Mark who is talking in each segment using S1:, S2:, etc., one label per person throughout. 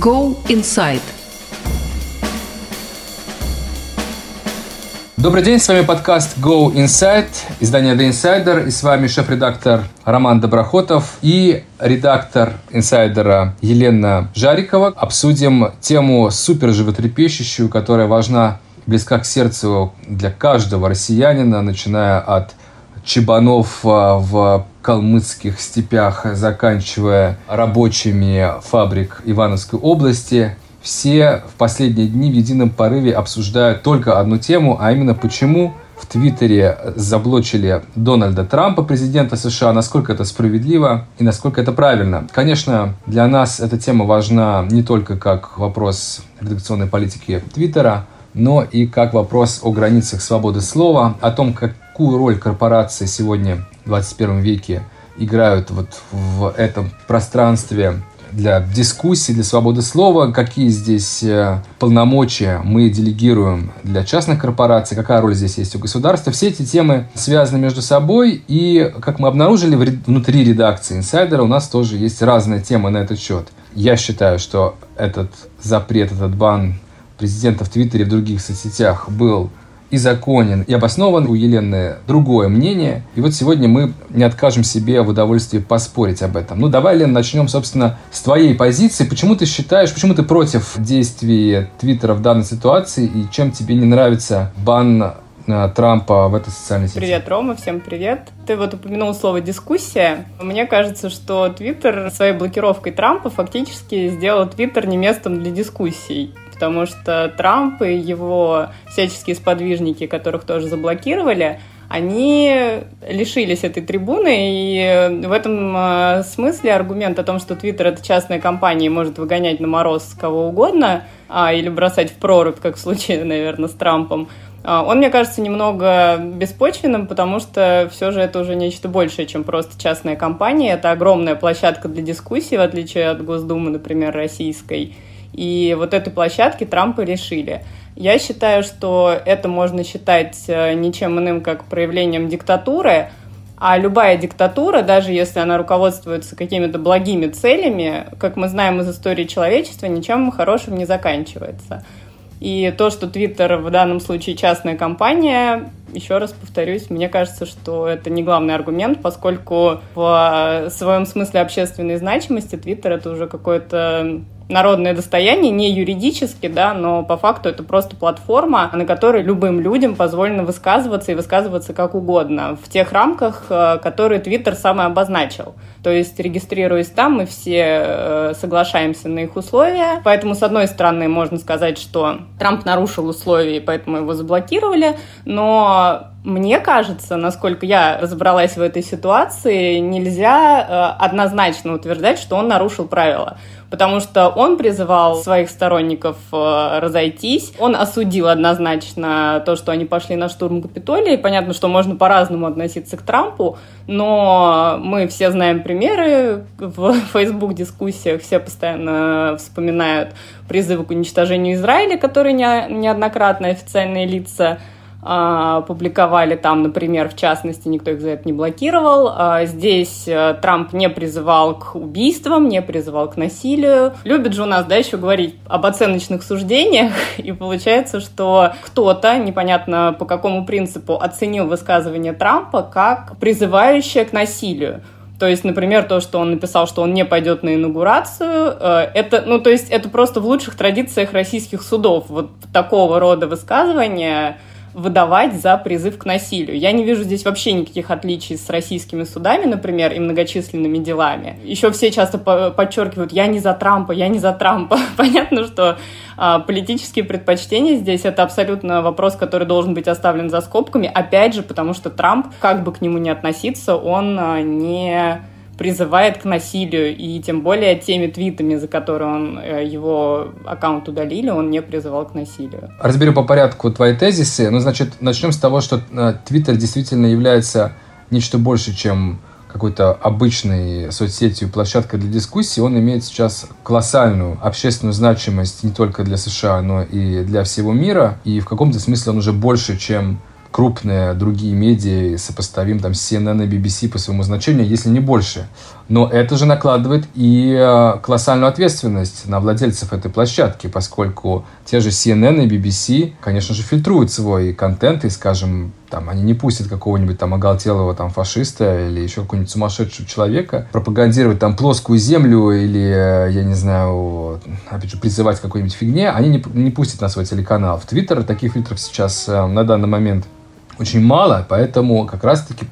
S1: Go Inside.
S2: Добрый день, с вами подкаст Go Inside, издание The Insider, и с вами шеф-редактор Роман Доброхотов и редактор инсайдера Елена Жарикова. Обсудим тему супер животрепещущую, которая важна, близка к сердцу для каждого россиянина, начиная от чебанов а, в калмыцких степях, заканчивая рабочими фабрик Ивановской области. Все в последние дни в едином порыве обсуждают только одну тему, а именно почему в Твиттере заблочили Дональда Трампа, президента США, насколько это справедливо и насколько это правильно. Конечно, для нас эта тема важна не только как вопрос редакционной политики Твиттера, но и как вопрос о границах свободы слова, о том, какую роль корпорации сегодня в 21 веке играют вот в этом пространстве для дискуссии, для свободы слова, какие здесь э, полномочия мы делегируем для частных корпораций, какая роль здесь есть у государства. Все эти темы связаны между собой, и, как мы обнаружили внутри редакции инсайдера, у нас тоже есть разные темы на этот счет. Я считаю, что этот запрет, этот бан президента в Твиттере и в других соцсетях был и законен, и обоснован. У Елены другое мнение. И вот сегодня мы не откажем себе в удовольствии поспорить об этом. Ну, давай, Лен, начнем, собственно, с твоей позиции. Почему ты считаешь, почему ты против действий Твиттера в данной ситуации, и чем тебе не нравится бан э, Трампа в этой социальной сети.
S3: Привет, Рома, всем привет. Ты вот упомянул слово «дискуссия». Мне кажется, что Твиттер своей блокировкой Трампа фактически сделал Твиттер не местом для дискуссий потому что Трамп и его всяческие сподвижники, которых тоже заблокировали, они лишились этой трибуны, и в этом э, смысле аргумент о том, что Твиттер — это частная компания и может выгонять на мороз кого угодно, а, или бросать в прорубь, как в случае, наверное, с Трампом, а, он, мне кажется, немного беспочвенным, потому что все же это уже нечто большее, чем просто частная компания. Это огромная площадка для дискуссий, в отличие от Госдумы, например, российской. И вот этой площадки Трампа решили. Я считаю, что это можно считать э, ничем иным, как проявлением диктатуры, а любая диктатура, даже если она руководствуется какими-то благими целями, как мы знаем из истории человечества, ничем хорошим не заканчивается. И то, что Твиттер в данном случае частная компания, еще раз повторюсь, мне кажется, что это не главный аргумент, поскольку в своем смысле общественной значимости Твиттер это уже какое-то народное достояние, не юридически, да, но по факту это просто платформа, на которой любым людям позволено высказываться и высказываться как угодно в тех рамках, э, которые Твиттер сам и обозначил. То есть, регистрируясь там, мы все э, соглашаемся на их условия. Поэтому, с одной стороны, можно сказать, что Трамп нарушил условия, и поэтому его заблокировали, но мне кажется, насколько я разобралась в этой ситуации, нельзя э, однозначно утверждать, что он нарушил правила потому что он призывал своих сторонников э, разойтись. Он осудил однозначно то, что они пошли на штурм Капитолия. Понятно, что можно по-разному относиться к Трампу, но мы все знаем примеры в Facebook-дискуссиях, все постоянно вспоминают призывы к уничтожению Израиля, которые неоднократно официальные лица публиковали там, например, в частности, никто их за это не блокировал. А, здесь э, Трамп не призывал к убийствам, не призывал к насилию. Любит же у нас, да, еще говорить об оценочных суждениях, и получается, что кто-то, непонятно по какому принципу, оценил высказывание Трампа как призывающее к насилию. То есть, например, то, что он написал, что он не пойдет на инаугурацию, э, это, ну, то есть, это просто в лучших традициях российских судов. Вот такого рода высказывания выдавать за призыв к насилию. Я не вижу здесь вообще никаких отличий с российскими судами, например, и многочисленными делами. Еще все часто подчеркивают, я не за Трампа, я не за Трампа. Понятно, что а, политические предпочтения здесь это абсолютно вопрос, который должен быть оставлен за скобками. Опять же, потому что Трамп, как бы к нему ни относиться, он а, не призывает к насилию, и тем более теми твитами, за которые он, э, его аккаунт удалили, он не призывал к насилию.
S2: Разберем по порядку твои тезисы. Ну, значит, начнем с того, что э, Твиттер действительно является нечто больше, чем какой-то обычной соцсетью, площадкой для дискуссии, он имеет сейчас колоссальную общественную значимость не только для США, но и для всего мира. И в каком-то смысле он уже больше, чем крупные другие медиа, сопоставим там CNN и BBC по своему значению, если не больше. Но это же накладывает и э, колоссальную ответственность на владельцев этой площадки, поскольку те же CNN и BBC, конечно же, фильтруют свой контент и, скажем, там, они не пустят какого-нибудь там оголтелого там фашиста или еще какого-нибудь сумасшедшего человека пропагандировать там плоскую землю или, э, я не знаю, опять же, призывать к какой-нибудь фигне, они не, не пустят на свой телеканал. В Твиттер таких фильтров сейчас э, на данный момент очень мало, поэтому как раз-таки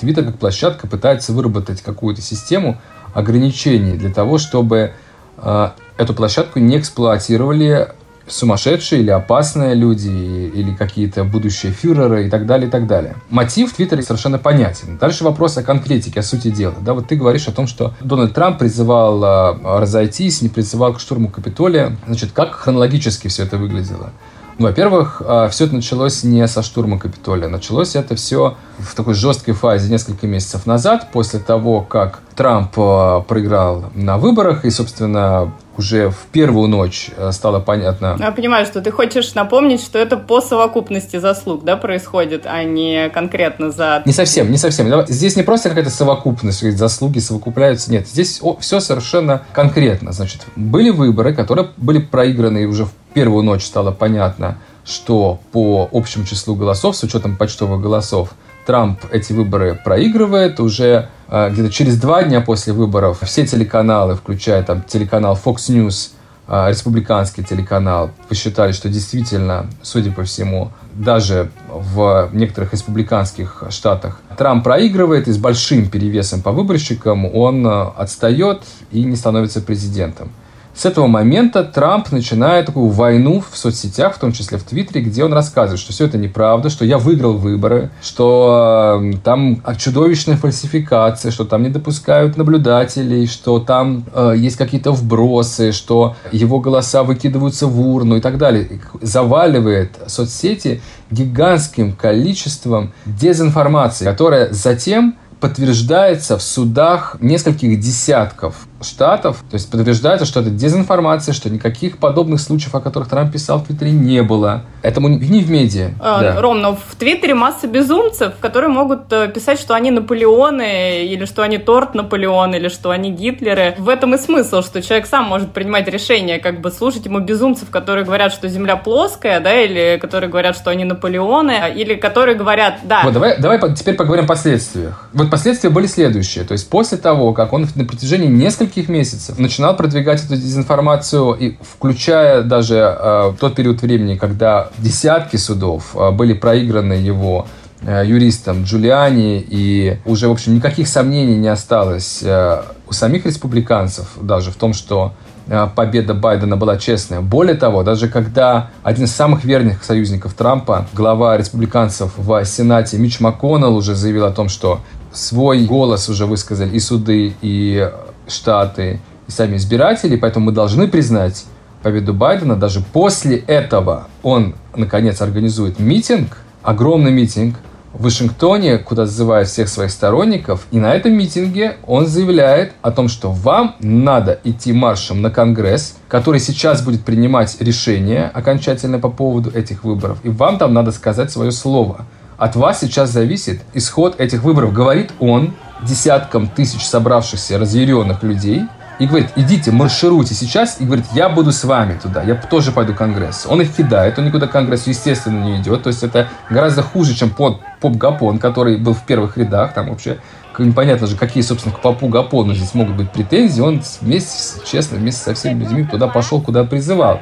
S2: Twitter как площадка пытается выработать какую-то систему ограничений для того, чтобы э, эту площадку не эксплуатировали сумасшедшие или опасные люди, или какие-то будущие фюреры и так далее, и так далее. Мотив Твиттера совершенно понятен. Дальше вопрос о конкретике, о сути дела. Да, вот ты говоришь о том, что Дональд Трамп призывал э, разойтись, не призывал к штурму Капитолия. Значит, как хронологически все это выглядело? Во-первых, а, все это началось не со штурма Капитолия. Началось это все в такой жесткой фазе несколько месяцев назад, после того, как Трамп а, проиграл на выборах, и, собственно, уже в первую ночь а, стало понятно.
S3: Я понимаю, что ты хочешь напомнить, что это по совокупности заслуг, да, происходит, а не конкретно за...
S2: Не совсем, не совсем. Здесь не просто какая-то совокупность, заслуги совокупляются. Нет, здесь все совершенно конкретно. Значит, были выборы, которые были проиграны уже в первую ночь стало понятно, что по общему числу голосов, с учетом почтовых голосов, Трамп эти выборы проигрывает. Уже э, где-то через два дня после выборов все телеканалы, включая там телеканал Fox News, э, республиканский телеканал, посчитали, что действительно, судя по всему, даже в некоторых республиканских штатах Трамп проигрывает и с большим перевесом по выборщикам он э, отстает и не становится президентом. С этого момента Трамп начинает такую войну в соцсетях, в том числе в Твиттере, где он рассказывает, что все это неправда, что я выиграл выборы, что э, там чудовищная фальсификация, что там не допускают наблюдателей, что там э, есть какие-то вбросы, что его голоса выкидываются в урну и так далее. Заваливает соцсети гигантским количеством дезинформации, которая затем подтверждается в судах нескольких десятков штатов. То есть подтверждается, что это дезинформация, что никаких подобных случаев, о которых Трамп писал в Твиттере, не было. Этому не в медиа.
S3: А, да. Ром, но в Твиттере масса безумцев, которые могут э, писать, что они Наполеоны, или что они торт Наполеон, или что они Гитлеры. В этом и смысл, что человек сам может принимать решение, как бы слушать ему безумцев, которые говорят, что Земля плоская, да, или которые говорят, что они Наполеоны, или которые говорят, да.
S2: Вот давай, давай теперь поговорим о последствиях. Вот последствия были следующие. То есть после того, как он на протяжении нескольких месяцев начинал продвигать эту дезинформацию, и включая даже э, тот период времени, когда десятки судов э, были проиграны его э, юристам Джулиани, и уже, в общем, никаких сомнений не осталось э, у самих республиканцев даже в том, что э, победа Байдена была честная. Более того, даже когда один из самых верных союзников Трампа, глава республиканцев в Сенате Мич МакКоннелл уже заявил о том, что свой голос уже высказали и суды, и штаты, и сами избиратели, поэтому мы должны признать победу Байдена. Даже после этого он, наконец, организует митинг, огромный митинг в Вашингтоне, куда зазывает всех своих сторонников. И на этом митинге он заявляет о том, что вам надо идти маршем на Конгресс, который сейчас будет принимать решение окончательно по поводу этих выборов. И вам там надо сказать свое слово. От вас сейчас зависит исход этих выборов, говорит он десяткам тысяч собравшихся разъяренных людей и говорит, идите, маршируйте сейчас, и говорит, я буду с вами туда, я тоже пойду в Конгресс. Он их кидает, он никуда к Конгрессу, естественно, не идет, то есть это гораздо хуже, чем Поп Гапон, который был в первых рядах, там вообще непонятно же, какие, собственно, к Попу Гапону здесь могут быть претензии, он вместе, честно, вместе со всеми людьми туда пошел, куда призывал.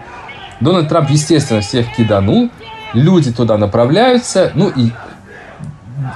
S2: Дональд Трамп, естественно, всех киданул, люди туда направляются, ну и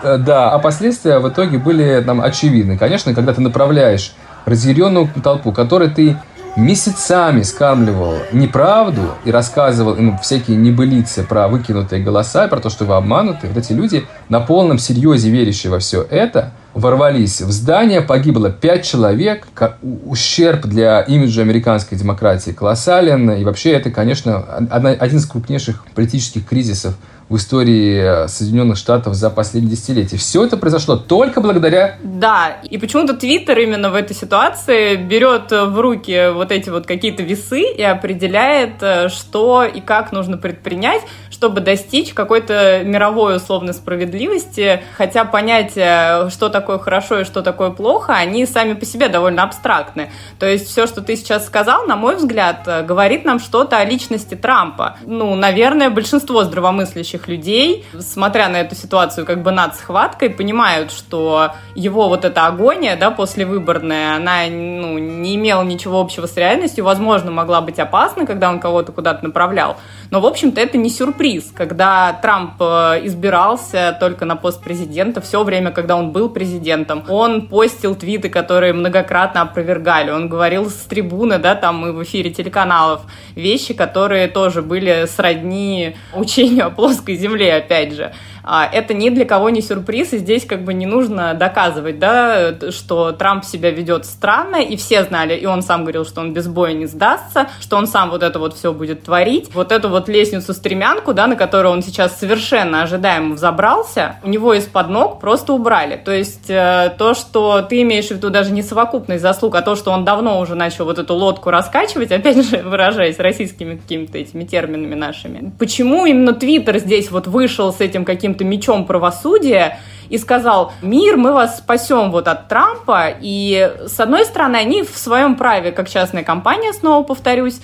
S2: да, а последствия в итоге были нам очевидны. Конечно, когда ты направляешь разъяренную толпу, которой ты месяцами скармливал неправду и рассказывал им всякие небылицы про выкинутые голоса, про то, что вы обмануты, вот эти люди на полном серьезе верящие во все это, ворвались в здание, погибло пять человек. Ущерб для имиджа американской демократии колоссален. И вообще это, конечно, один из крупнейших политических кризисов в истории Соединенных Штатов за последние десятилетия. Все это произошло только благодаря...
S3: Да, и почему-то Твиттер именно в этой ситуации берет в руки вот эти вот какие-то весы и определяет, э, что и как нужно предпринять, чтобы достичь какой-то мировой условной справедливости, хотя понятия, что такое хорошо и что такое плохо, они сами по себе довольно абстрактны. То есть все, что ты сейчас сказал, на мой взгляд, говорит нам что-то о личности Трампа. Ну, наверное, большинство здравомыслящих людей, смотря на эту ситуацию как бы над схваткой, понимают, что его вот эта агония, да, послевыборная, она ну, не имела ничего общего с реальностью, возможно, могла быть опасна, когда он кого-то куда-то направлял, но, в общем-то, это не сюрприз. Когда Трамп э, избирался только на пост президента, все время, когда он был президентом, он постил твиты, которые многократно опровергали. Он говорил с трибуны, да, там и в эфире телеканалов, вещи, которые тоже были сродни учению о плоской земле, опять же. А, это ни для кого не сюрприз, и здесь как бы не нужно доказывать, да, что Трамп себя ведет странно, и все знали, и он сам говорил, что он без боя не сдастся, что он сам вот это вот все будет творить. Вот эту вот лестницу-стремянку, да, на которую он сейчас совершенно ожидаемо взобрался, у него из-под ног просто убрали. То есть э, то, что ты имеешь в виду даже не совокупность заслуг, а то, что он давно уже начал вот эту лодку раскачивать, опять же, выражаясь российскими какими-то этими терминами нашими. Почему именно Твиттер здесь вот вышел с этим каким каким-то мечом правосудия и сказал, мир, мы вас спасем вот от Трампа. И, с одной стороны, они в своем праве, как частная компания, снова повторюсь,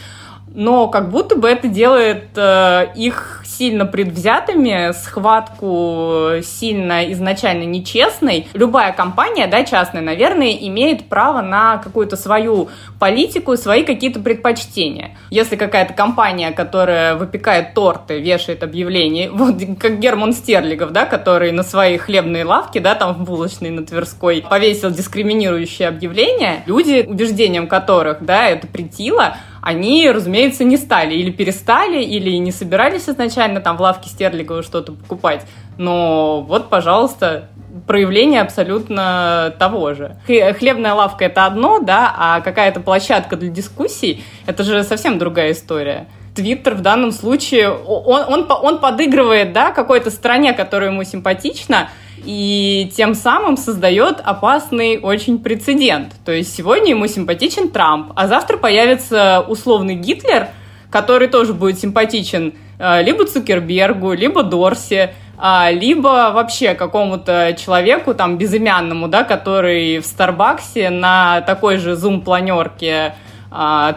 S3: но как будто бы это делает э, их сильно предвзятыми, схватку сильно изначально нечестной. Любая компания, да, частная, наверное, имеет право на какую-то свою политику, свои какие-то предпочтения. Если какая-то компания, которая выпекает торты, вешает объявления, вот как Герман Стерлигов, да, который на своей хлебной лавке, да, там в булочной на Тверской повесил дискриминирующее объявление, люди, убеждением которых, да, это притило, они, разумеется, не стали или перестали, или не собирались изначально там в лавке Стерлигова что-то покупать. Но вот, пожалуйста, проявление абсолютно того же. Хлебная лавка это одно, да, а какая-то площадка для дискуссий это же совсем другая история. Твиттер в данном случае, он, он, он подыгрывает, да, какой-то стране, которая ему симпатична, и тем самым создает опасный очень прецедент. То есть сегодня ему симпатичен Трамп, а завтра появится условный Гитлер, который тоже будет симпатичен э, либо Цукербергу, либо Дорси, а, либо вообще какому-то человеку там безымянному, да, который в Старбаксе на такой же зум-планерке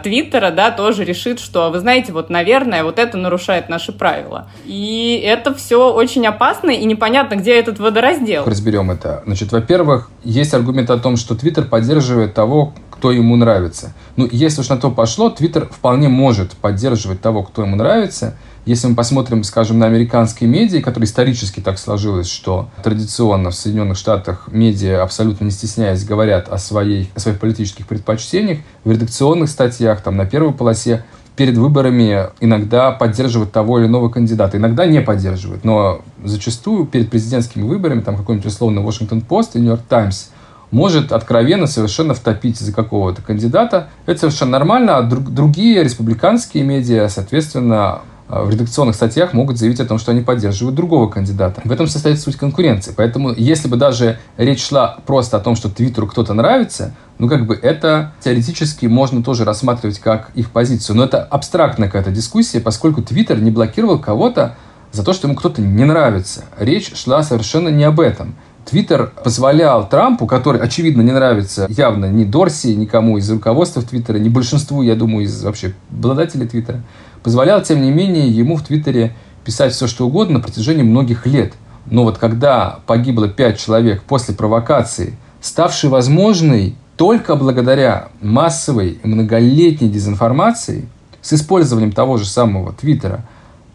S3: Твиттера, да, тоже решит, что, вы знаете, вот, наверное, вот это нарушает наши правила. И это все очень опасно, и непонятно, где этот водораздел.
S2: Разберем это. Значит, во-первых, есть аргумент о том, что Твиттер поддерживает того, кто ему нравится. Ну, если уж на то пошло, Твиттер вполне может поддерживать того, кто ему нравится – если мы посмотрим, скажем, на американские медиа, которые исторически так сложилось, что традиционно в Соединенных Штатах медиа, абсолютно не стесняясь, говорят о, своей, о своих политических предпочтениях, в редакционных статьях, там, на первой полосе, перед выборами иногда поддерживают того или иного кандидата, иногда не поддерживают. Но зачастую перед президентскими выборами, там какой-нибудь условно Post и York Times может откровенно совершенно втопить за какого-то кандидата. Это совершенно нормально, а другие республиканские медиа, соответственно, в редакционных статьях могут заявить о том, что они поддерживают другого кандидата. В этом состоит суть конкуренции. Поэтому, если бы даже речь шла просто о том, что Твиттеру кто-то нравится, ну, как бы это теоретически можно тоже рассматривать как их позицию. Но это абстрактная какая-то дискуссия, поскольку Твиттер не блокировал кого-то за то, что ему кто-то не нравится. Речь шла совершенно не об этом. Твиттер позволял Трампу, который, очевидно, не нравится явно ни Дорси, никому из руководства Твиттера, ни большинству, я думаю, из вообще обладателей Твиттера, позволял, тем не менее, ему в Твиттере писать все, что угодно на протяжении многих лет. Но вот когда погибло пять человек после провокации, ставшей возможной только благодаря массовой многолетней дезинформации, с использованием того же самого Твиттера,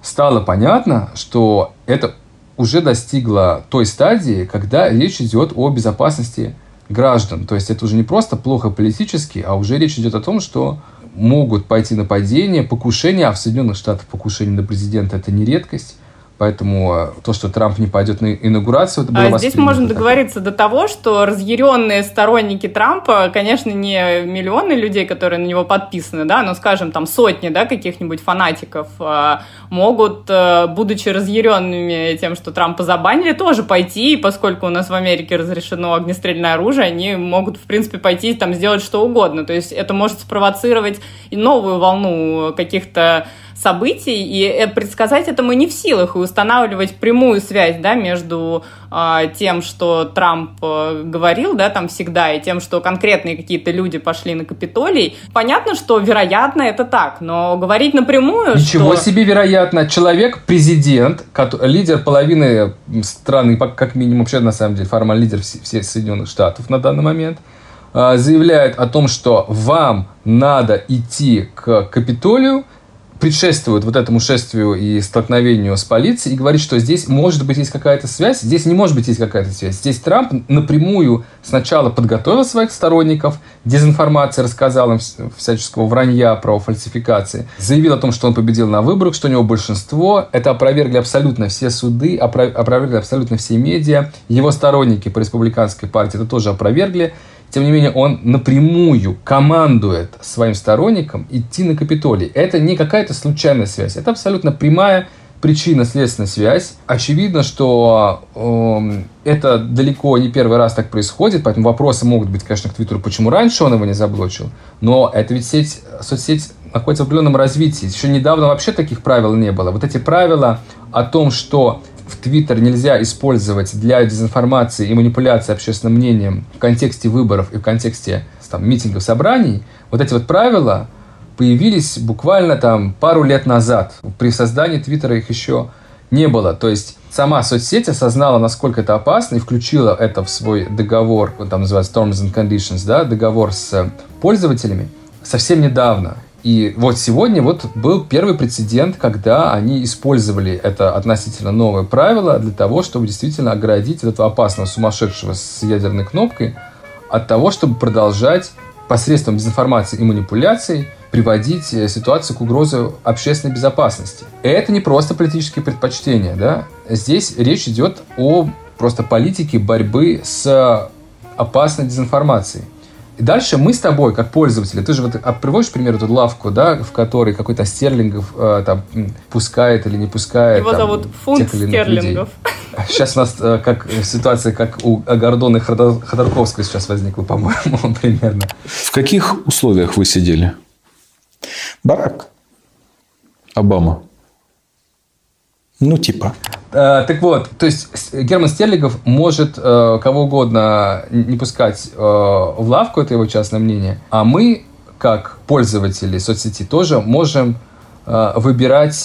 S2: стало понятно, что это уже достигло той стадии, когда речь идет о безопасности граждан. То есть это уже не просто плохо политически, а уже речь идет о том, что могут пойти нападения, покушения, а в Соединенных Штатах покушение на президента – это не редкость, Поэтому э, то, что Трамп не пойдет на инаугурацию, это было
S3: А здесь можно договориться до того, что разъяренные сторонники Трампа, конечно, не миллионы людей, которые на него подписаны, да, но, скажем, там сотни, да, каких-нибудь фанатиков а, могут, э, будучи разъяренными тем, что Трампа забанили, тоже пойти, поскольку у нас в Америке разрешено огнестрельное оружие, они могут, в принципе, пойти там сделать что угодно. То есть это может спровоцировать и новую волну каких-то событий, и э, предсказать это мы не в силах, и устанавливать прямую связь, да, между э, тем, что Трамп э, говорил, да, там всегда, и тем, что конкретные какие-то люди пошли на Капитолий. Понятно, что вероятно это так, но говорить напрямую,
S2: Ничего что... себе вероятно. Человек, президент, лидер половины страны, как минимум, вообще, на самом деле, формальный лидер всех Соединенных Штатов на данный момент, э, заявляет о том, что вам надо идти к Капитолию, предшествует вот этому шествию и столкновению с полицией и говорит, что здесь может быть есть какая-то связь, здесь не может быть есть какая-то связь. Здесь Трамп напрямую сначала подготовил своих сторонников, дезинформации рассказал им всяческого вранья про фальсификации, заявил о том, что он победил на выборах, что у него большинство. Это опровергли абсолютно все суды, опровергли абсолютно все медиа. Его сторонники по республиканской партии это тоже опровергли. Тем не менее, он напрямую командует своим сторонникам идти на Капитолий. Это не какая-то случайная связь, это абсолютно прямая причинно-следственная связь. Очевидно, что э, это далеко не первый раз так происходит, поэтому вопросы могут быть, конечно, к Твиттеру, почему раньше он его не заблочил. Но это ведь сеть, соцсеть находится в определенном развитии. Еще недавно вообще таких правил не было. Вот эти правила о том, что в Твиттер нельзя использовать для дезинформации и манипуляции общественным мнением в контексте выборов и в контексте там, митингов, собраний, вот эти вот правила появились буквально там пару лет назад. При создании Твиттера их еще не было. То есть сама соцсеть осознала, насколько это опасно, и включила это в свой договор, там называется Terms and Conditions, да, договор с пользователями, совсем недавно. И вот сегодня вот был первый прецедент, когда они использовали это относительно новое правило для того, чтобы действительно оградить этого опасного сумасшедшего с ядерной кнопкой от того, чтобы продолжать посредством дезинформации и манипуляций приводить э, ситуацию к угрозе общественной безопасности. Это не просто политические предпочтения. Да? Здесь речь идет о просто политике борьбы с опасной дезинформацией. И дальше мы с тобой, как пользователи, ты же вот а, приводишь, пример, эту лавку, да, в которой какой-то стерлингов э, там пускает или не пускает.
S3: Его
S2: там,
S3: зовут фунт стерлингов.
S2: Людей. Сейчас у нас э, как ситуация, как у Гордона и Ходорковской сейчас возникла, по-моему, примерно.
S1: В каких условиях вы сидели?
S4: Барак.
S1: Обама.
S4: Ну, типа.
S2: Э, так вот, то есть Герман Стерлигов может э, кого угодно не пускать э, в лавку, это его частное мнение, а мы, как пользователи соцсети, тоже можем выбирать,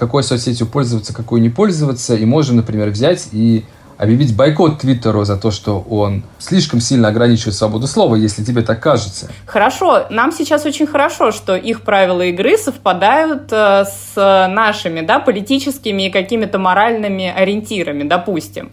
S2: какой соцсетью пользоваться, какой не пользоваться, и можем, например, взять и объявить бойкот Твиттеру за то, что он слишком сильно ограничивает свободу слова, если тебе так кажется.
S3: Хорошо, нам сейчас очень хорошо, что их правила игры совпадают э, с нашими, да, политическими и какими-то моральными ориентирами, допустим.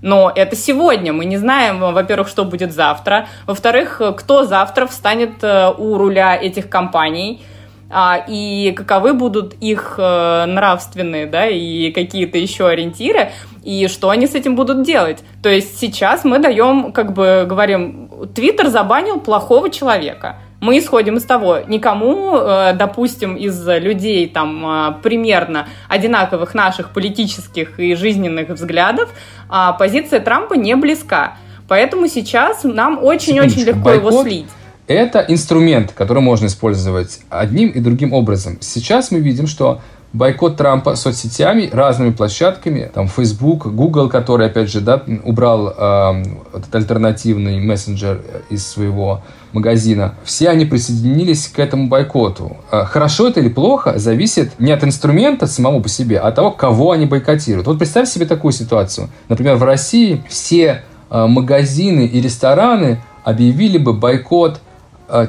S3: Но это сегодня. Мы не знаем, во-первых, что будет завтра. Во-вторых, кто завтра встанет э, у руля этих компаний а, и каковы будут их э, нравственные, да, и какие-то еще ориентиры и что они с этим будут делать. То есть сейчас мы даем, как бы говорим, Твиттер забанил плохого человека. Мы исходим из того, никому, э, допустим, из людей там э, примерно одинаковых наших политических и жизненных взглядов, а позиция Трампа не близка. Поэтому сейчас нам очень-очень легко Бойкот его слить.
S2: Это инструмент, который можно использовать одним и другим образом. Сейчас мы видим, что бойкот Трампа соцсетями, разными площадками, там Facebook, Google, который, опять же, да, убрал э, этот альтернативный мессенджер из своего магазина, все они присоединились к этому бойкоту. Э, хорошо это или плохо, зависит не от инструмента самого по себе, а от того, кого они бойкотируют. Вот представь себе такую ситуацию. Например, в России все э, магазины и рестораны объявили бы бойкот э,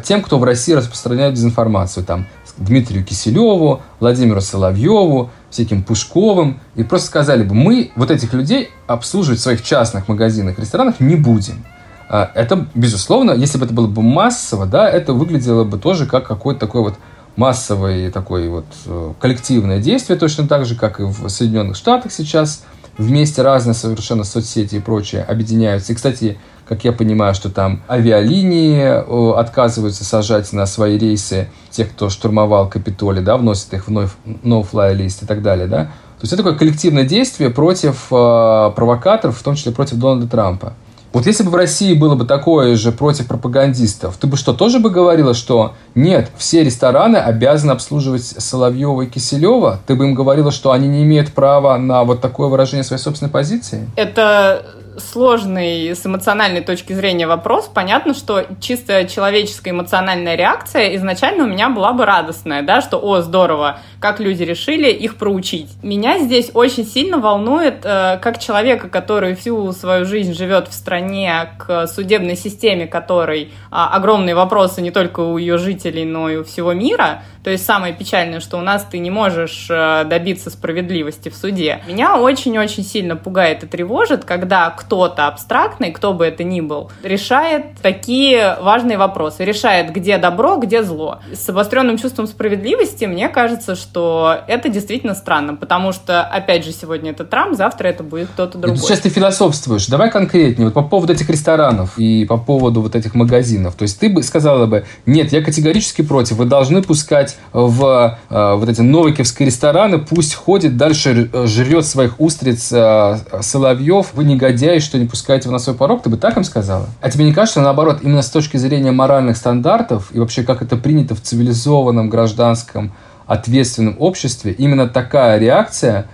S2: тем, кто в России распространяет дезинформацию. Там Дмитрию Киселеву, Владимиру Соловьеву, всяким Пушковым, и просто сказали бы, мы вот этих людей обслуживать в своих частных магазинах, ресторанах не будем. А, это, безусловно, если бы это было бы массово, да, это выглядело бы тоже как какой-то такой вот массовое такое вот э, коллективное действие, точно так же, как и в Соединенных Штатах сейчас вместе разные совершенно соцсети и прочее объединяются. И, кстати, как я понимаю, что там авиалинии отказываются сажать на свои рейсы тех, кто штурмовал Капитолий, да, вносят их в no-fly лист и так далее, да. То есть это такое коллективное действие против э, провокаторов, в том числе против Дональда Трампа. Вот если бы в России было бы такое же против пропагандистов, ты бы что, тоже бы говорила, что нет, все рестораны обязаны обслуживать Соловьева и Киселева? Ты бы им говорила, что они не имеют права на вот такое выражение своей собственной позиции?
S3: Это сложный с эмоциональной точки зрения вопрос. Понятно, что чисто человеческая эмоциональная реакция изначально у меня была бы радостная, да, что «О, здорово, как люди решили их проучить». Меня здесь очень сильно волнует, э, как человека, который всю свою жизнь живет в стране, к судебной системе, которой а, огромные вопросы не только у ее жителей, но и у всего мира, то есть самое печальное, что у нас ты не можешь э, добиться справедливости в суде. Меня очень-очень сильно пугает и тревожит, когда кто-то абстрактный, кто бы это ни был, решает такие важные вопросы. Решает, где добро, где зло. С обостренным чувством справедливости мне кажется, что это действительно странно, потому что, опять же, сегодня это Трамп, завтра это будет кто-то другой.
S2: Сейчас ты философствуешь. Давай конкретнее. Вот по поводу этих ресторанов и по поводу вот этих магазинов. То есть ты бы сказала бы, нет, я категорически против, вы должны пускать пускать в э, вот эти новиковские рестораны, пусть ходит, дальше э, жрет своих устриц э, Соловьев, вы негодяи, что не пускаете его на свой порог, ты бы так им сказала? А тебе не кажется, наоборот, именно с точки зрения моральных стандартов и вообще как это принято в цивилизованном гражданском ответственном обществе, именно такая реакция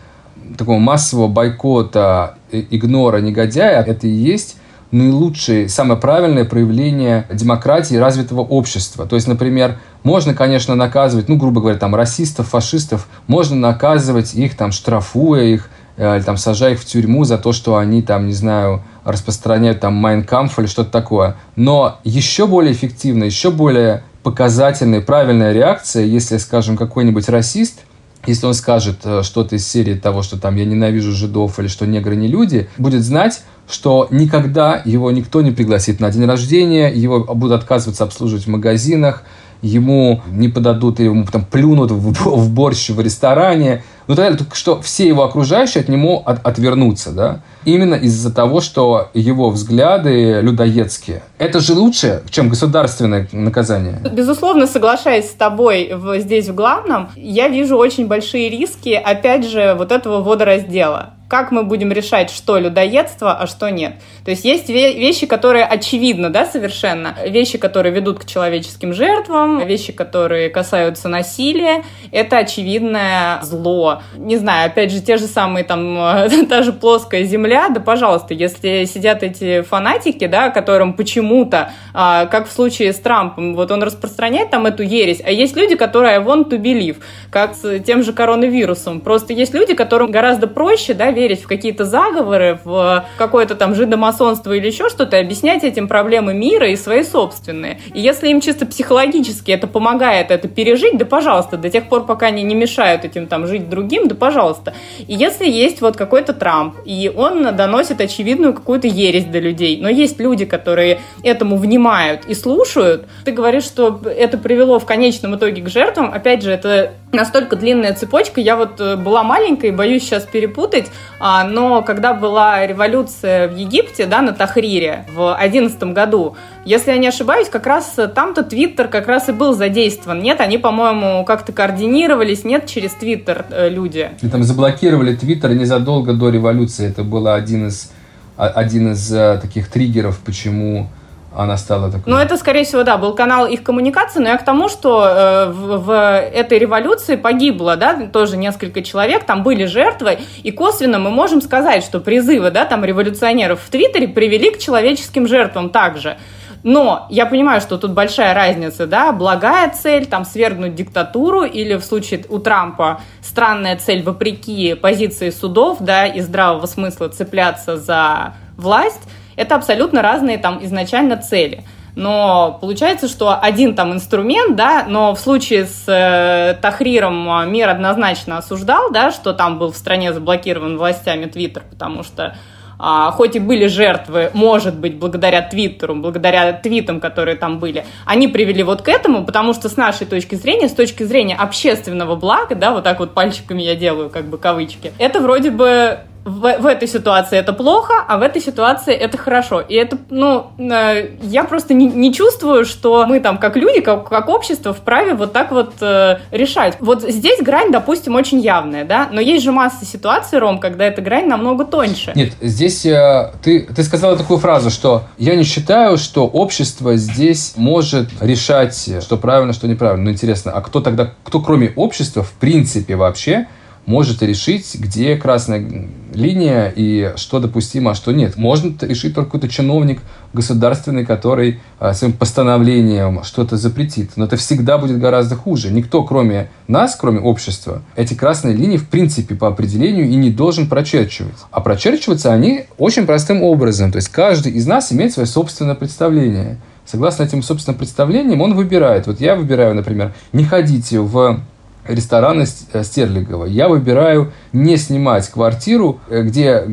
S2: такого массового бойкота, игнора негодяя, это и есть наилучшее, самое правильное проявление демократии развитого общества. То есть, например, можно, конечно, наказывать, ну, грубо говоря, там, расистов, фашистов, можно наказывать их, там, штрафуя их, э, или там, сажая их в тюрьму за то, что они, там, не знаю, распространяют там Майнкамф или что-то такое. Но еще более эффективная, еще более показательная, правильная реакция, если, скажем, какой-нибудь расист – если он скажет э, что-то из серии того, что там я ненавижу жидов или что негры не люди, будет знать, что никогда его никто не пригласит на день рождения, его будут отказываться обслуживать в магазинах, ему не подадут ему там плюнут в, в борщ в ресторане. Ну, тогда что все его окружающие от него от, отвернутся, да? Именно из-за того, что его взгляды людоедские. Это же лучше, чем государственное наказание.
S3: Безусловно, соглашаясь с тобой в, здесь в главном, я вижу очень большие риски, опять же, вот этого водораздела как мы будем решать, что людоедство, а что нет. То есть есть вещи, которые очевидно, да, совершенно. Вещи, которые ведут к человеческим жертвам, вещи, которые касаются насилия. Это очевидное зло. Не знаю, опять же, те же самые там, та же плоская земля, да, пожалуйста, если сидят эти фанатики, да, которым почему-то, а, как в случае с Трампом, вот он распространяет там эту ересь, а есть люди, которые want to believe, как с тем же коронавирусом. Просто есть люди, которым гораздо проще, да, верить в какие-то заговоры, в какое-то там жидомасонство или еще что-то, объяснять этим проблемы мира и свои собственные. И если им чисто психологически это помогает это пережить, да пожалуйста, до тех пор, пока они не мешают этим там жить другим, да пожалуйста. И если есть вот какой-то Трамп, и он доносит очевидную какую-то ересь до людей, но есть люди, которые этому внимают и слушают, ты говоришь, что это привело в конечном итоге к жертвам, опять же, это настолько длинная цепочка, я вот э, была маленькой, боюсь сейчас перепутать, а, но когда была революция в Египте, да, на Тахрире в одиннадцатом году, если я не ошибаюсь, как раз там-то Твиттер как раз и был задействован. Нет, они, по-моему, как-то координировались, нет, через Твиттер э, люди.
S2: И там заблокировали Твиттер незадолго до революции. Это был один из, один из э, таких триггеров, почему она стала такой.
S3: Ну, это, скорее всего, да, был канал их коммуникации, но я к тому, что э, в, в этой революции погибло, да, тоже несколько человек, там были жертвы, и косвенно мы можем сказать, что призывы, да, там революционеров в Твиттере привели к человеческим жертвам также. Но я понимаю, что тут большая разница, да, благая цель, там, свергнуть диктатуру, или в случае у Трампа странная цель, вопреки позиции судов, да, и здравого смысла цепляться за власть – это абсолютно разные там изначально цели. Но получается, что один там инструмент, да, но в случае с э, Тахриром мир однозначно осуждал, да, что там был в стране заблокирован властями Твиттер, потому что а, хоть и были жертвы, может быть, благодаря Твиттеру, благодаря твитам, которые там были, они привели вот к этому, потому что с нашей точки зрения, с точки зрения общественного блага, да, вот так вот пальчиками я делаю, как бы кавычки, это вроде бы в, в этой ситуации это плохо, а в этой ситуации это хорошо. И это, ну, э, я просто не, не чувствую, что мы там как люди, как, как общество вправе вот так вот э, решать. Вот здесь грань, допустим, очень явная, да, но есть же масса ситуаций, Ром, когда эта грань намного тоньше.
S2: Нет, здесь э, ты, ты сказала такую фразу, что я не считаю, что общество здесь может решать, что правильно, что неправильно. Ну, интересно, а кто тогда, кто кроме общества, в принципе, вообще может решить, где красная линия и что допустимо, а что нет. Может решить только какой-то чиновник государственный, который а, своим постановлением что-то запретит. Но это всегда будет гораздо хуже. Никто, кроме нас, кроме общества, эти красные линии в принципе по определению и не должен прочерчивать. А прочерчиваться они очень простым образом. То есть каждый из нас имеет свое собственное представление. Согласно этим собственным представлениям, он выбирает. Вот я выбираю, например, не ходите в ресторана э, Стерлигова. Я выбираю не снимать квартиру, э, где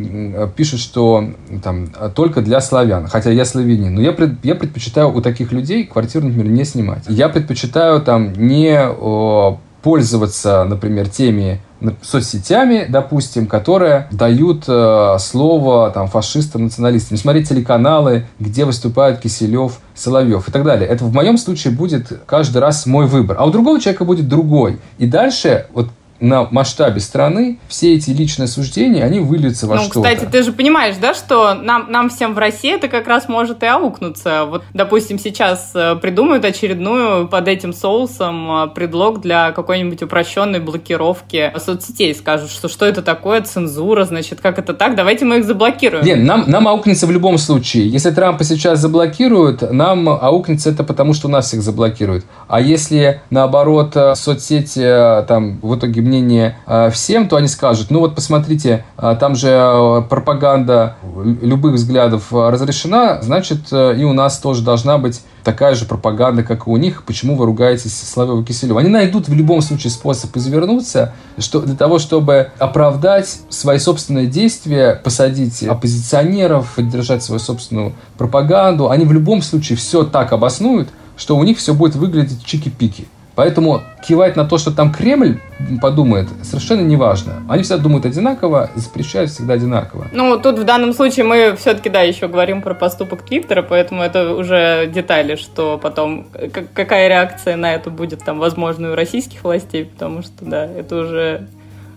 S2: пишут, что там только для славян, хотя я славянин. Но я, пред, я предпочитаю у таких людей квартиру, например, не снимать. Я предпочитаю там не о, пользоваться, например, теми соцсетями, допустим, которые дают э, слово там, фашистам, националистам. Не смотреть телеканалы, где выступают Киселев, Соловьев и так далее. Это в моем случае будет каждый раз мой выбор. А у другого человека будет другой. И дальше вот на масштабе страны все эти личные суждения, они выльются во
S3: ну,
S2: что-то.
S3: кстати, ты же понимаешь, да, что нам, нам всем в России это как раз может и аукнуться. Вот, допустим, сейчас э, придумают очередную под этим соусом э, предлог для какой-нибудь упрощенной блокировки соцсетей. Скажут, что что это такое, цензура, значит, как это так, давайте мы их заблокируем.
S2: Нет, нам, нам аукнется в любом случае. Если Трампа сейчас заблокируют, нам аукнется это потому, что нас всех заблокируют. А если, наоборот, э, соцсети там в итоге мнение э, всем, то они скажут, ну вот посмотрите, э, там же э, пропаганда любых взглядов разрешена, значит и у нас тоже должна быть такая же пропаганда, как и у них. Почему вы ругаетесь Славева Киселева? Они найдут в любом случае способ извернуться что, для того, чтобы оправдать свои собственные действия, посадить оппозиционеров, поддержать свою собственную пропаганду. Они в любом случае все так обоснуют, что у них все будет выглядеть чики-пики. Поэтому кивать на то, что там Кремль подумает, совершенно не важно. Они всегда думают одинаково, запрещают всегда одинаково.
S3: Ну, тут в данном случае мы все-таки, да, еще говорим про поступок Твиттера, поэтому это уже детали, что потом, какая реакция на это будет там, возможно, у российских властей, потому что, да, это уже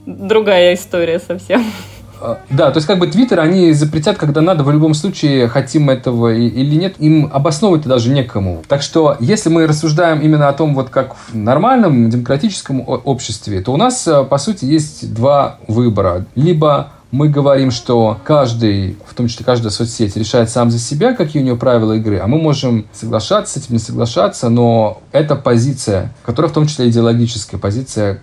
S3: другая история совсем.
S2: А, да, то есть как бы Твиттер они запретят, когда надо, в любом случае, хотим этого или нет, им обосновывать даже некому. Так что, если мы рассуждаем именно о том, вот как в нормальном демократическом обществе, то у нас, э, по сути, есть два выбора. Либо мы говорим, что каждый, в том числе каждая соцсеть, решает сам за себя, какие у нее правила игры, а мы можем соглашаться с этим, не соглашаться, но это позиция, которая в том числе идеологическая позиция,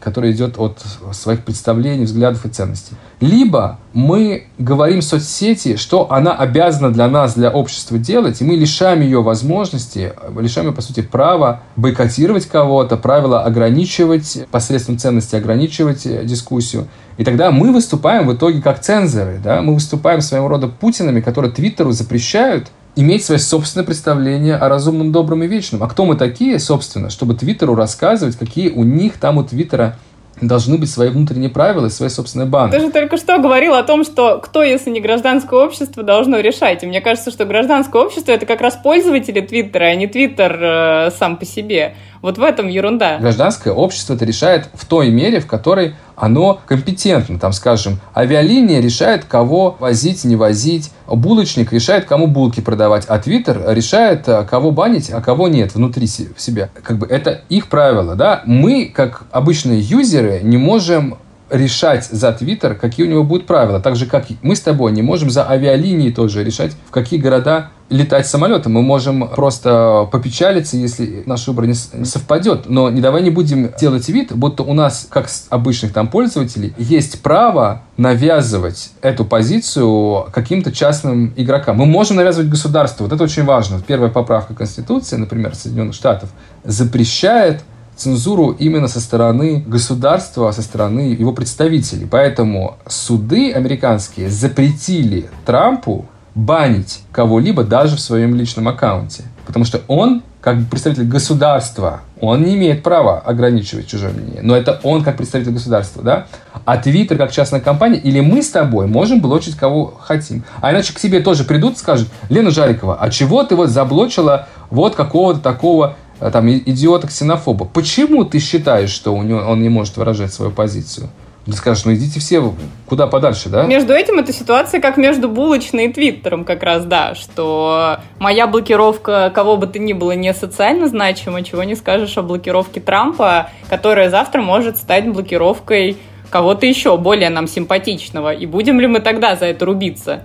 S2: которая идет от своих представлений, взглядов и ценностей. Либо мы говорим соцсети, что она обязана для нас, для общества делать, и мы лишаем ее возможности, лишаем ее, по сути, права бойкотировать кого-то, правила ограничивать, посредством ценности ограничивать э, дискуссию. И тогда мы выступаем в итоге как цензоры, да? мы выступаем своего рода Путинами, которые Твиттеру запрещают иметь свое собственное представление о разумном, добром и вечном. А кто мы такие, собственно, чтобы Твиттеру рассказывать, какие у них там у Твиттера должны быть свои внутренние правила и свои собственные банды.
S3: Ты же только что говорил о том, что кто, если не гражданское общество, должно решать. И мне кажется, что гражданское общество — это как раз пользователи Твиттера, а не Твиттер э, сам по себе. Вот в этом ерунда.
S2: Гражданское общество это решает в той мере, в которой оно компетентно. Там, скажем, авиалиния решает, кого возить, не возить. Булочник решает, кому булки продавать. А Твиттер решает, э, кого банить, а кого нет внутри себя. Как бы это их правило. Да? Мы, как обычные юзеры, не можем решать за Твиттер, какие у него будут правила. Так же, как мы с тобой не можем за авиалинии тоже решать, в какие города летать самолетом. Мы можем просто попечалиться, если наш выбор не совпадет. Но не давай не будем делать вид, будто у нас, как обычных там пользователей, есть право навязывать эту позицию каким-то частным игрокам. Мы можем навязывать государству. Вот это очень важно. Первая поправка Конституции, например, Соединенных Штатов, запрещает цензуру именно со стороны государства, со стороны его представителей. Поэтому суды американские запретили Трампу банить кого-либо даже в своем личном аккаунте. Потому что он, как представитель государства, он не имеет права ограничивать чужое мнение. Но это он как представитель государства, да? А Твиттер как частная компания, или мы с тобой можем блочить кого хотим. А иначе к тебе тоже придут и скажут, Лена Жарикова, а чего ты вот заблочила вот какого-то такого там идиота-ксенофоба? Почему ты считаешь, что у него, он не может выражать свою позицию? Ты скажешь, ну идите все куда подальше, да?
S3: Между этим это ситуация как между булочной и твиттером как раз, да, что моя блокировка кого бы то ни было не социально значима, чего не скажешь о блокировке Трампа, которая завтра может стать блокировкой кого-то еще более нам симпатичного. И будем ли мы тогда за это рубиться?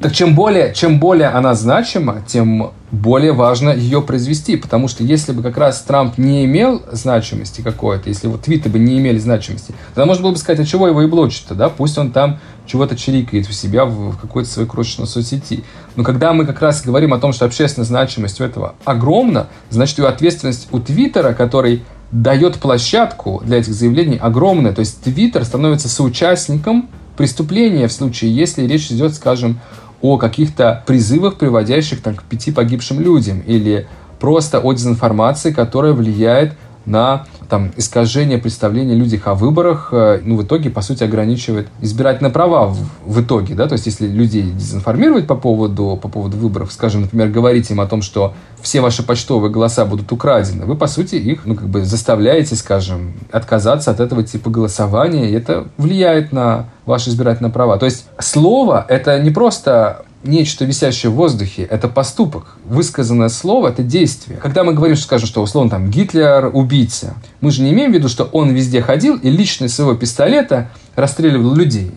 S2: Так чем более, чем более она значима, тем более важно ее произвести. Потому что если бы как раз Трамп не имел значимости какой-то, если вот твиты бы не имели значимости, тогда можно было бы сказать, а чего его и блочить-то, да? Пусть он там чего-то чирикает у себя в какой-то своей крошечной соцсети. Но когда мы как раз говорим о том, что общественная значимость у этого огромна, значит, и ответственность у Твиттера, который дает площадку для этих заявлений огромная. То есть Твиттер становится соучастником преступления в случае, если речь идет, скажем, о каких-то призывах, приводящих там, к пяти погибшим людям, или просто о дезинформации, которая влияет на там, искажение представления людях о выборах, э, ну, в итоге, по сути, ограничивает избирательные права в, в итоге, да, то есть, если людей дезинформировать по поводу, по поводу выборов, скажем, например, говорить им о том, что все ваши почтовые голоса будут украдены, вы, по сути, их, ну, как бы заставляете, скажем, отказаться от этого типа голосования, и это влияет на ваши избирательные права. То есть, слово — это не просто нечто висящее в воздухе, это поступок. Высказанное слово – это действие. Когда мы говорим, что, скажем, что условно там Гитлер – убийца, мы же не имеем в виду, что он везде ходил и лично из своего пистолета расстреливал людей.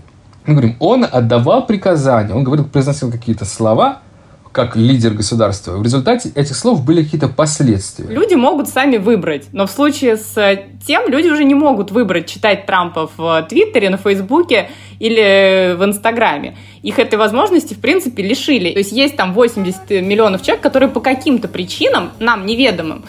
S2: Мы говорим, он отдавал приказания, он говорил, произносил какие-то слова, как лидер государства. В результате этих слов были какие-то последствия.
S3: Люди могут сами выбрать, но в случае с тем люди уже не могут выбрать читать Трампа в Твиттере, на Фейсбуке или в Инстаграме. Их этой возможности, в принципе, лишили. То есть есть там 80 миллионов человек, которые по каким-то причинам, нам неведомым,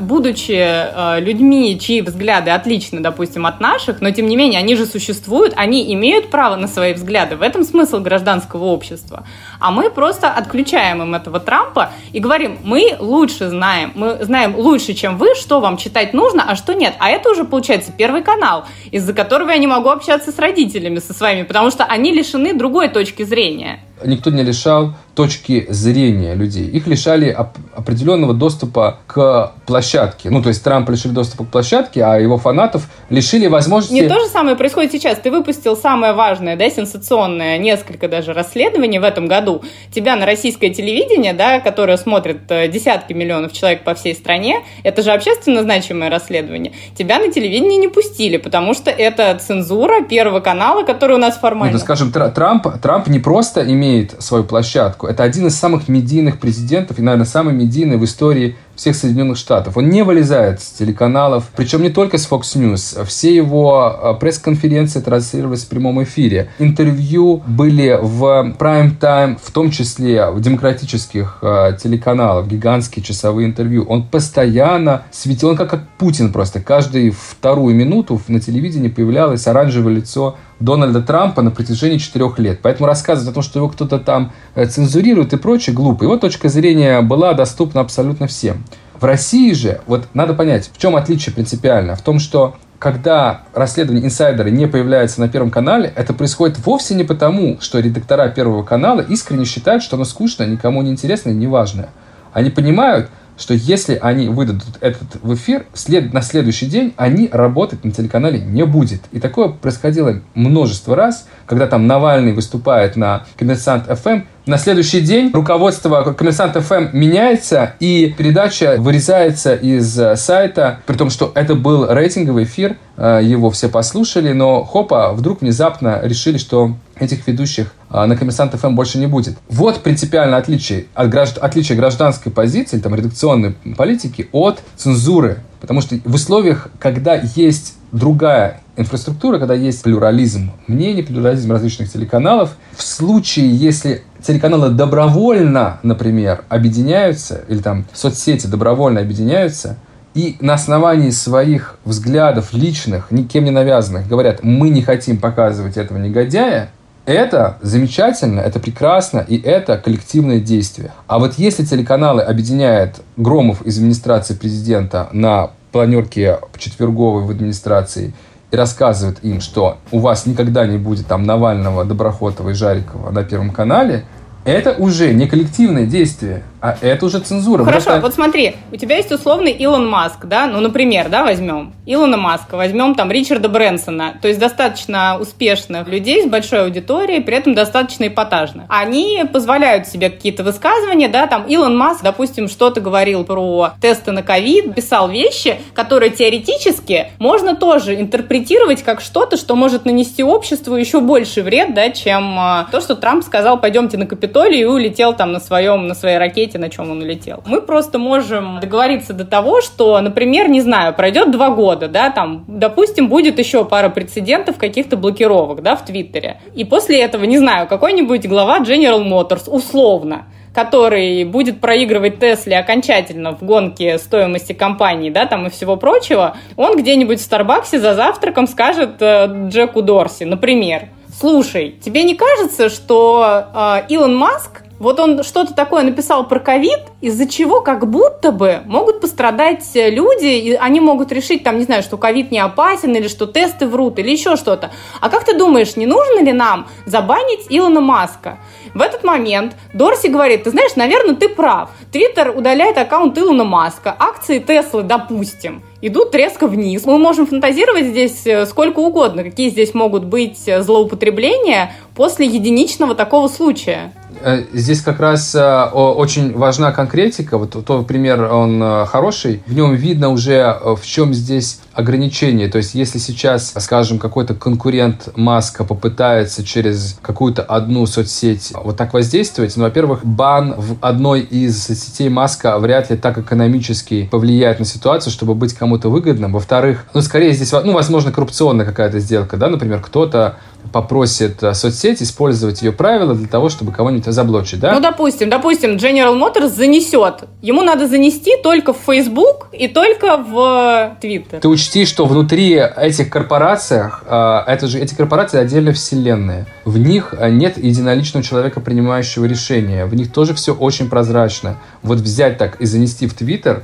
S3: будучи а, людьми, чьи взгляды отличны, допустим, от наших, но тем не менее они же существуют, они имеют право на свои взгляды. В этом смысл гражданского общества. А мы просто отключаем им этого Трампа и говорим, мы лучше знаем, мы знаем лучше, чем вы, что вам читать нужно, а что нет. А это уже получается первый канал, из-за которого я не могу общаться с родителями, со своими, потому что они лишены другой точки зрения
S2: никто не лишал точки зрения людей. Их лишали оп- определенного доступа к площадке. Ну, то есть Трамп лишили доступа к площадке, а его фанатов лишили возможности...
S3: Не то же самое происходит сейчас. Ты выпустил самое важное, да, сенсационное, несколько даже расследований в этом году. Тебя на российское телевидение, да, которое смотрит э, десятки миллионов человек по всей стране, это же общественно значимое расследование, тебя на телевидение не пустили, потому что это цензура Первого канала, который у нас формально...
S2: Ну, скажем, Трамп, Трамп не просто имеет имеет свою площадку. Это один из самых медийных президентов и, наверное, самый медийный в истории всех Соединенных Штатов. Он не вылезает с телеканалов, причем не только с Fox News. Все его а, пресс-конференции транслировались в прямом эфире. Интервью были в прайм-тайм, в том числе в демократических э, телеканалах, гигантские часовые интервью. Он постоянно светил, он как, как Путин просто. Каждую вторую минуту на телевидении появлялось оранжевое лицо Дональда Трампа на протяжении четырех лет. Поэтому рассказывать о том, что его кто-то там э, цензурирует и прочее, глупо. Его точка зрения была доступна абсолютно всем. В России же, вот надо понять, в чем отличие принципиально? В том, что когда расследование инсайдера не появляется на Первом канале, это происходит вовсе не потому, что редактора Первого канала искренне считают, что оно скучно, никому не интересно и неважное. Они понимают, что если они выдадут этот в эфир, след, на следующий день они работать на телеканале не будет. И такое происходило множество раз, когда там Навальный выступает на Коммерсант ФМ, на следующий день руководство Коммерсант ФМ меняется, и передача вырезается из э, сайта, при том, что это был рейтинговый эфир, э, его все послушали, но хопа, вдруг внезапно решили, что этих ведущих э, на Коммерсант ФМ больше не будет. Вот принципиальное отличие, от гражд... отличие гражданской позиции, там, редакционной политики от цензуры. Потому что в условиях, когда есть другая инфраструктура, когда есть плюрализм мнений, плюрализм различных телеканалов, в случае, если телеканалы добровольно, например, объединяются, или там соцсети добровольно объединяются, и на основании своих взглядов личных, никем не навязанных, говорят, мы не хотим показывать этого негодяя, это замечательно, это прекрасно, и это коллективное действие. А вот если телеканалы объединяют Громов из администрации президента на планерке четверговой в администрации и рассказывают им, что у вас никогда не будет там Навального, Доброхотова и Жарикова на Первом канале, это уже не коллективное действие, а это уже цензура.
S3: Хорошо, Просто... вот смотри, у тебя есть условный Илон Маск, да, ну, например, да, возьмем Илона Маска, возьмем там Ричарда Брэнсона, то есть достаточно успешных людей с большой аудиторией, при этом достаточно эпатажно. Они позволяют себе какие-то высказывания, да, там Илон Маск, допустим, что-то говорил про тесты на ковид, писал вещи, которые теоретически можно тоже интерпретировать как что-то, что может нанести обществу еще больше вред, да, чем э, то, что Трамп сказал, пойдемте на Капитолий и улетел там на своем, на своей ракете знаете, на чем он улетел. Мы просто можем договориться до того, что, например, не знаю, пройдет два года, да, там, допустим, будет еще пара прецедентов каких-то блокировок, да, в Твиттере. И после этого, не знаю, какой-нибудь глава General Motors, условно, который будет проигрывать Тесле окончательно в гонке стоимости компании, да, там и всего прочего, он где-нибудь в Старбаксе за завтраком скажет э, Джеку Дорси, например, слушай, тебе не кажется, что э, Илон Маск вот он что-то такое написал про ковид, из-за чего как будто бы могут пострадать люди, и они могут решить, там, не знаю, что ковид не опасен, или что тесты врут, или еще что-то. А как ты думаешь, не нужно ли нам забанить Илона Маска? В этот момент Дорси говорит, ты знаешь, наверное, ты прав. Твиттер удаляет аккаунт Илона Маска, акции Теслы, допустим, идут резко вниз. Мы можем фантазировать здесь э, сколько угодно, какие здесь могут быть э, злоупотребления после единичного такого случая.
S2: Э, здесь как раз э, очень важна конкретика. Вот тот пример, он э, хороший. В нем видно уже, в чем здесь ограничение. То есть, если сейчас, скажем, какой-то конкурент Маска попытается через какую-то одну соцсеть вот так воздействовать, ну, во-первых, бан в одной из сетей Маска вряд ли так экономически повлияет на ситуацию, чтобы быть кому-то выгодным. Во-вторых, ну, скорее здесь, ну, возможно, коррупционная какая-то сделка, да, например, кто-то попросит соцсеть использовать ее правила для того, чтобы кого-нибудь заблочить, да?
S3: Ну, допустим, допустим, General Motors занесет. Ему надо занести только в Facebook и только в Twitter.
S2: Ты учти, что внутри этих корпорациях, а, это же, эти корпорации отдельно вселенные. В них нет единоличного человека, принимающего решения. В них тоже все очень прозрачно. Вот взять так и занести в Twitter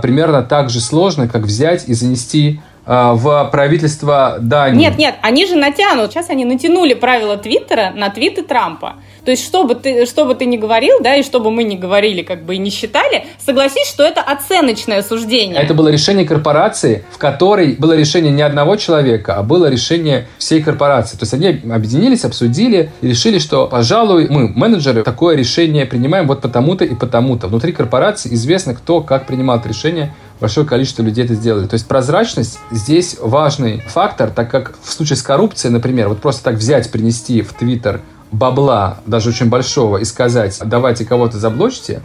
S2: примерно так же сложно, как взять и занести в правительство Дании.
S3: Нет, нет, они же натянут. Сейчас они натянули правила Твиттера на твиты Трампа. То есть, что бы ты, что бы ты ни говорил, да, и что бы мы ни говорили, как бы и не считали, согласись, что это оценочное суждение.
S2: Это было решение корпорации, в которой было решение не одного человека, а было решение всей корпорации. То есть, они объединились, обсудили и решили, что, пожалуй, мы, менеджеры, такое решение принимаем вот потому-то и потому-то. Внутри корпорации известно, кто как принимал это решение, большое количество людей это сделали. То есть прозрачность здесь важный фактор, так как в случае с коррупцией, например, вот просто так взять, принести в Твиттер бабла, даже очень большого, и сказать, давайте кого-то заблочьте,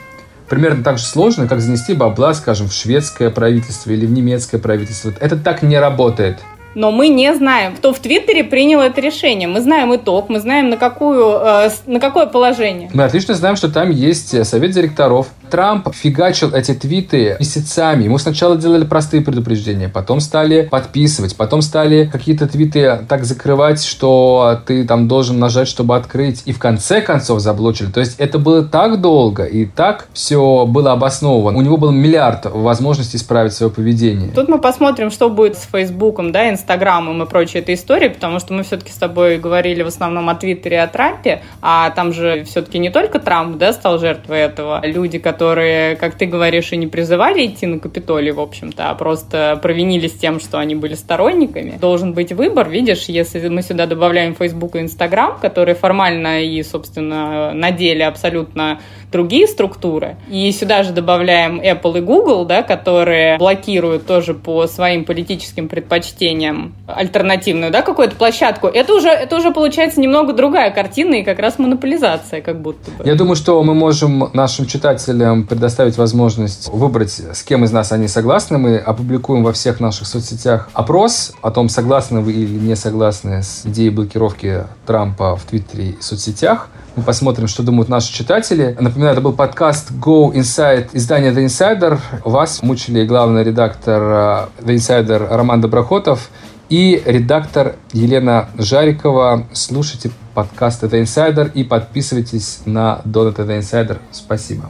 S2: примерно так же сложно, как занести бабла, скажем, в шведское правительство или в немецкое правительство. Это так не работает.
S3: Но мы не знаем, кто в Твиттере принял это решение. Мы знаем итог, мы знаем, на, какую, э, на какое положение.
S2: Мы отлично знаем, что там есть э, совет директоров, Трамп фигачил эти твиты месяцами. Ему сначала делали простые предупреждения, потом стали подписывать, потом стали какие-то твиты так закрывать, что ты там должен нажать, чтобы открыть. И в конце концов заблочили. То есть это было так долго и так все было обосновано. У него был миллиард возможностей исправить свое поведение.
S3: Тут мы посмотрим, что будет с Фейсбуком, да, Инстаграмом и прочей этой историей, потому что мы все-таки с тобой говорили в основном о Твиттере о Трампе, а там же все-таки не только Трамп, да, стал жертвой этого. Люди, которые которые, как ты говоришь, и не призывали идти на Капитолий, в общем-то, а просто провинились тем, что они были сторонниками. Должен быть выбор, видишь, если мы сюда добавляем Facebook и Instagram, которые формально и, собственно, на деле абсолютно другие структуры. И сюда же добавляем Apple и Google, да, которые блокируют тоже по своим политическим предпочтениям альтернативную, да, какую-то площадку. Это уже, это уже получается немного другая картина и как раз монополизация, как будто бы.
S2: Я думаю, что мы можем нашим читателям слушателям предоставить возможность выбрать, с кем из нас они согласны. Мы опубликуем во всех наших соцсетях опрос о том, согласны вы или не согласны с идеей блокировки Трампа в Твиттере и соцсетях. Мы посмотрим, что думают наши читатели. Напоминаю, это был подкаст Go Inside издания The Insider. Вас мучили главный редактор э, The Insider Роман Доброхотов и редактор Елена Жарикова. Слушайте подкасты The Insider и подписывайтесь на Donut The Insider. Спасибо.